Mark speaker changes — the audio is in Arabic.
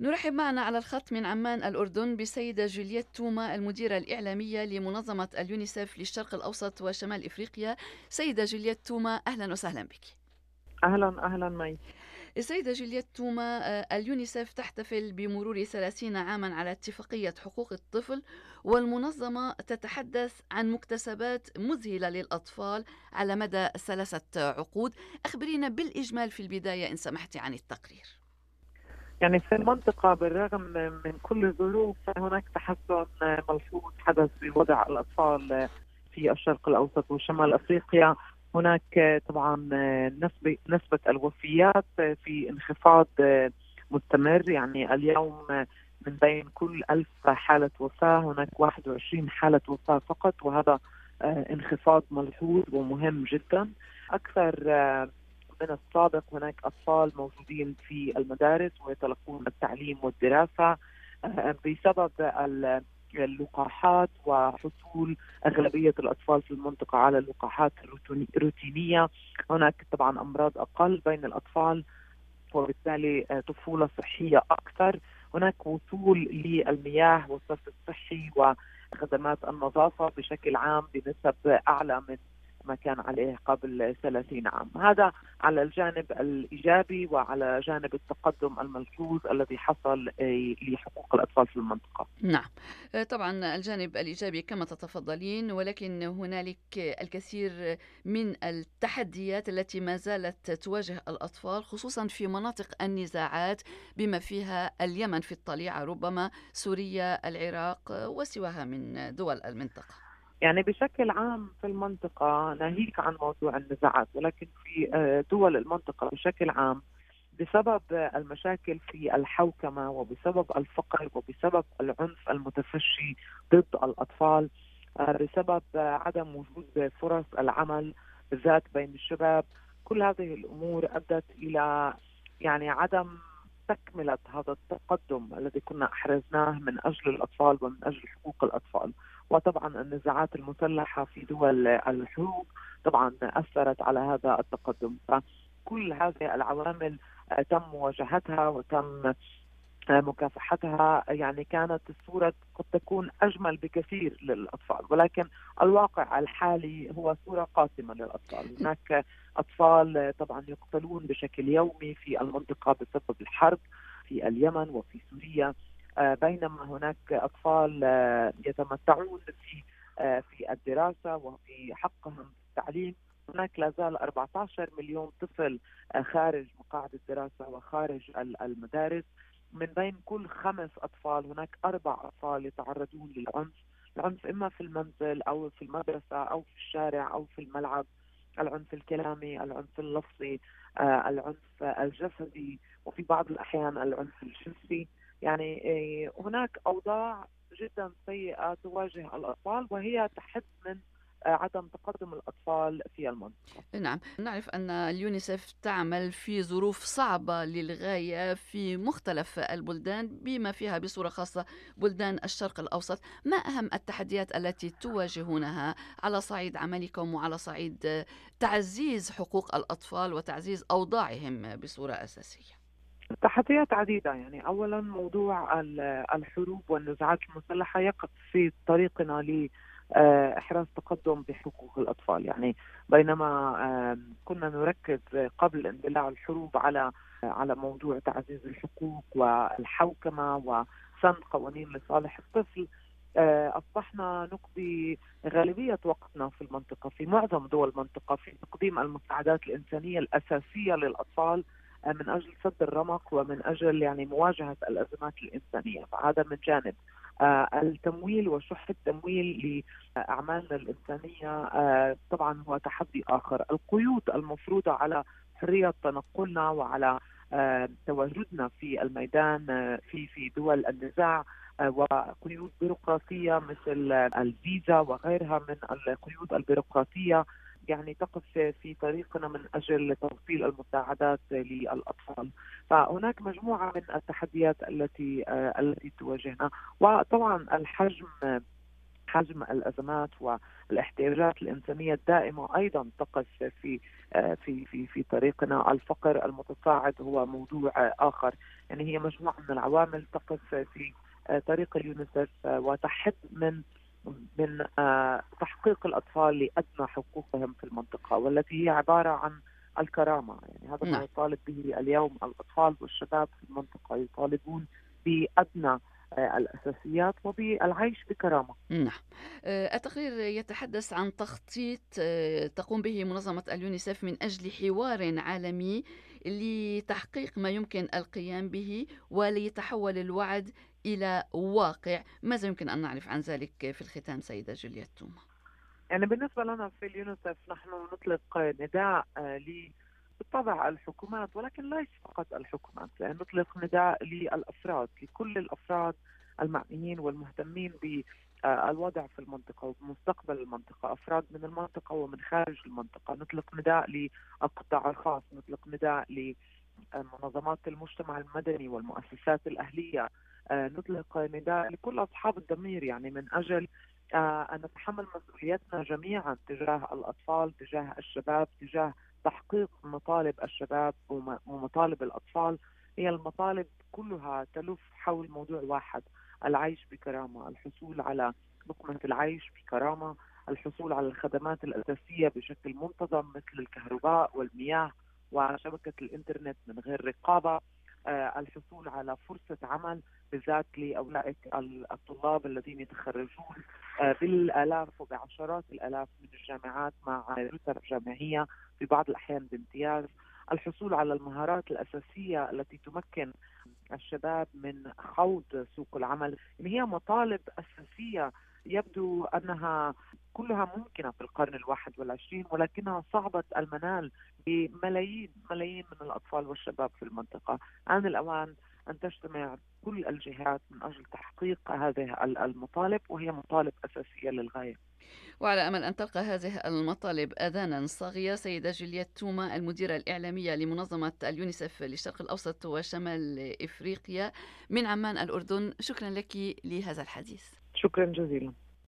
Speaker 1: نرحب معنا على الخط من عمان الأردن بسيدة جولييت توما المديرة الإعلامية لمنظمة اليونيسف للشرق الأوسط وشمال إفريقيا. سيدة جولييت توما أهلا وسهلا بك.
Speaker 2: أهلا أهلا مي
Speaker 1: السيدة جولييت توما آه، اليونيسف تحتفل بمرور 30 عاما على اتفاقية حقوق الطفل والمنظمة تتحدث عن مكتسبات مذهلة للأطفال على مدى ثلاثة عقود. أخبرينا بالإجمال في البداية إن سمحتي عن التقرير.
Speaker 2: يعني في المنطقة بالرغم من كل الظروف هناك تحسن ملحوظ حدث بوضع الأطفال في الشرق الأوسط وشمال أفريقيا. هناك طبعا نسبة نسبة الوفيات في انخفاض مستمر. يعني اليوم من بين كل ألف حالة وفاة هناك 21 حالة وفاة فقط وهذا انخفاض ملحوظ ومهم جدا. أكثر من السابق هناك أطفال موجودين في المدارس ويتلقون التعليم والدراسة. آه، بسبب اللقاحات وحصول أغلبية الأطفال في المنطقة على اللقاحات الروتينية هناك طبعا أمراض أقل بين الأطفال وبالتالي آه، طفولة صحية أكثر. هناك وصول للمياه والصرف الصحي وخدمات النظافة بشكل عام بنسب أعلى من ما كان عليه قبل 30 عام. هذا على الجانب الإيجابي وعلى جانب التقدم الملحوظ الذي حصل لحقوق الأطفال في المنطقة.
Speaker 1: نعم. آه، طبعا الجانب الإيجابي كما تتفضلين ولكن هنالك الكثير من التحديات التي ما زالت تواجه الأطفال خصوصا في مناطق النزاعات بما فيها اليمن في الطليعة ربما سوريا العراق وسواها من دول المنطقة.
Speaker 2: يعني بشكل عام في المنطقة ناهيك عن موضوع النزاعات ولكن في آه، دول المنطقة بشكل عام بسبب المشاكل في الحوكمة وبسبب الفقر وبسبب العنف المتفشي ضد الأطفال آه، بسبب عدم وجود فرص العمل بالذات بين الشباب كل هذه الأمور أدت إلى يعني عدم تكملة هذا التقدم الذي كنا أحرزناه من أجل الأطفال ومن أجل حقوق الأطفال. وطبعا النزاعات المسلحة في دول الحروب طبعا أثرت على هذا التقدم. فكل هذه العوامل تم مواجهتها وتم مكافحتها. يعني كانت الصورة قد تكون أجمل بكثير للأطفال ولكن الواقع الحالي هو صورة قاتمة للأطفال. هناك أطفال طبعا يقتلون بشكل يومي في المنطقة بسبب الحرب في اليمن وفي سوريا. بينما هناك أطفال آه، يتمتعون في آه، في الدراسة وفي حقهم التعليم. هناك لا زال 14 مليون طفل خارج مقاعد الدراسة وخارج المدارس. من بين كل خمس أطفال هناك أربع أطفال يتعرضون للعنف. العنف إما في المنزل أو في المدرسة أو في الشارع أو في الملعب. العنف الكلامي العنف اللفظي العنف الجسدي. وفي بعض الأحيان العنف الجنسي. يعني آه، هناك أوضاع جدا سيئة تواجه الأطفال وهي تحد من آه، عدم تقدم الأطفال في المنطقة.
Speaker 1: نعم. نعرف أن اليونيسف تعمل في ظروف صعبة للغاية في مختلف البلدان بما فيها بصورة خاصة بلدان الشرق الأوسط. ما أهم التحديات التي تواجهونها على صعيد عملكم وعلى صعيد تعزيز حقوق الأطفال وتعزيز أوضاعهم بصورة أساسية؟
Speaker 2: تحديات عديدة يعني أولا موضوع الحروب والنزاعات المسلحة يقف في طريقنا لإحراز تقدم بحقوق الأطفال. يعني بينما كنا نركز قبل اندلاع الحروب على على موضوع تعزيز الحقوق والحوكمة وسن قوانين لصالح الطفل آه، أصبحنا نقضي غالبية وقتنا في المنطقة في معظم دول المنطقة في تقديم المساعدات الإنسانية الأساسية للأطفال من أجل سد الرمق ومن أجل يعني مواجهة الأزمات الإنسانية. فهذا من جانب. آه، التمويل وشح التمويل لأعمالنا الإنسانية آه، طبعا هو تحدي آخر. القيود المفروضة على حرية تنقلنا وعلى آه، تواجدنا في الميدان في في دول النزاع وقيود بيروقراطية مثل الفيزا وغيرها من القيود البيروقراطية. يعني تقف في طريقنا من أجل توصيل المساعدات للأطفال. فهناك مجموعة من التحديات التي التي تواجهنا. وطبعا الحجم حجم الأزمات والاحتياجات الإنسانية الدائمة أيضا تقف في في في في طريقنا، الفقر المتصاعد هو موضوع آخر، يعني هي مجموعة من العوامل تقف في طريق اليونيسف وتحد من من تحقيق الأطفال لأدنى حقوقهم في المنطقة والتي هي عبارة عن الكرامة، يعني هذا ما نعم. يطالب به اليوم الأطفال والشباب في المنطقة يطالبون بأدنى آه، الأساسيات وبالعيش بكرامة.
Speaker 1: نعم. آه، التقرير يتحدث عن تخطيط آه، تقوم به منظمة اليونيسف من أجل حوار عالمي لتحقيق ما يمكن القيام به وليتحول الوعد إلى واقع، ماذا يمكن أن نعرف عن ذلك في الختام سيدة جولييت توما؟
Speaker 2: يعني بالنسبة لنا في اليونيسف نحن نطلق نداء ل بالطبع الحكومات ولكن ليس فقط الحكومات لأن نطلق نداء للأفراد لكل الأفراد المعنيين والمهتمين بالوضع في المنطقة ومستقبل المنطقة أفراد من المنطقة ومن خارج المنطقة. نطلق نداء للقطاع الخاص نطلق نداء لمنظمات المجتمع المدني والمؤسسات الأهلية. نطلق نداء لكل أصحاب الضمير يعني من أجل أن نتحمل مسؤوليتنا جميعا تجاه الأطفال تجاه الشباب تجاه تحقيق مطالب الشباب ومطالب الأطفال. هي المطالب كلها تلف حول موضوع واحد العيش بكرامة الحصول على لقمة العيش بكرامة الحصول على الخدمات الأساسية بشكل منتظم مثل الكهرباء والمياه وشبكة الإنترنت من غير رقابة. الحصول على فرصة عمل بالذات لأولئك الطلاب الذين يتخرجون آه، بالآلاف وبعشرات الآلاف من الجامعات مع رتب جامعية في بعض الأحيان بامتياز. الحصول على المهارات الأساسية التي تمكن الشباب من خوض سوق العمل هي مطالب أساسية يبدو أنها كلها ممكنة في القرن الواحد والعشرين ولكنها صعبه المنال بملايين ملايين من الأطفال والشباب في المنطقة، آن الأوان أن تجتمع كل الجهات من أجل تحقيق هذه المطالب وهي مطالب أساسية للغاية.
Speaker 1: وعلى أمل أن تلقى هذه المطالب أذانا صاغية سيدة جولييت توما المديرة الإعلامية لمنظمة اليونيسف للشرق الأوسط وشمال إفريقيا من عمان الأردن. شكرا لك لهذا الحديث.
Speaker 2: شكرا جزيلا.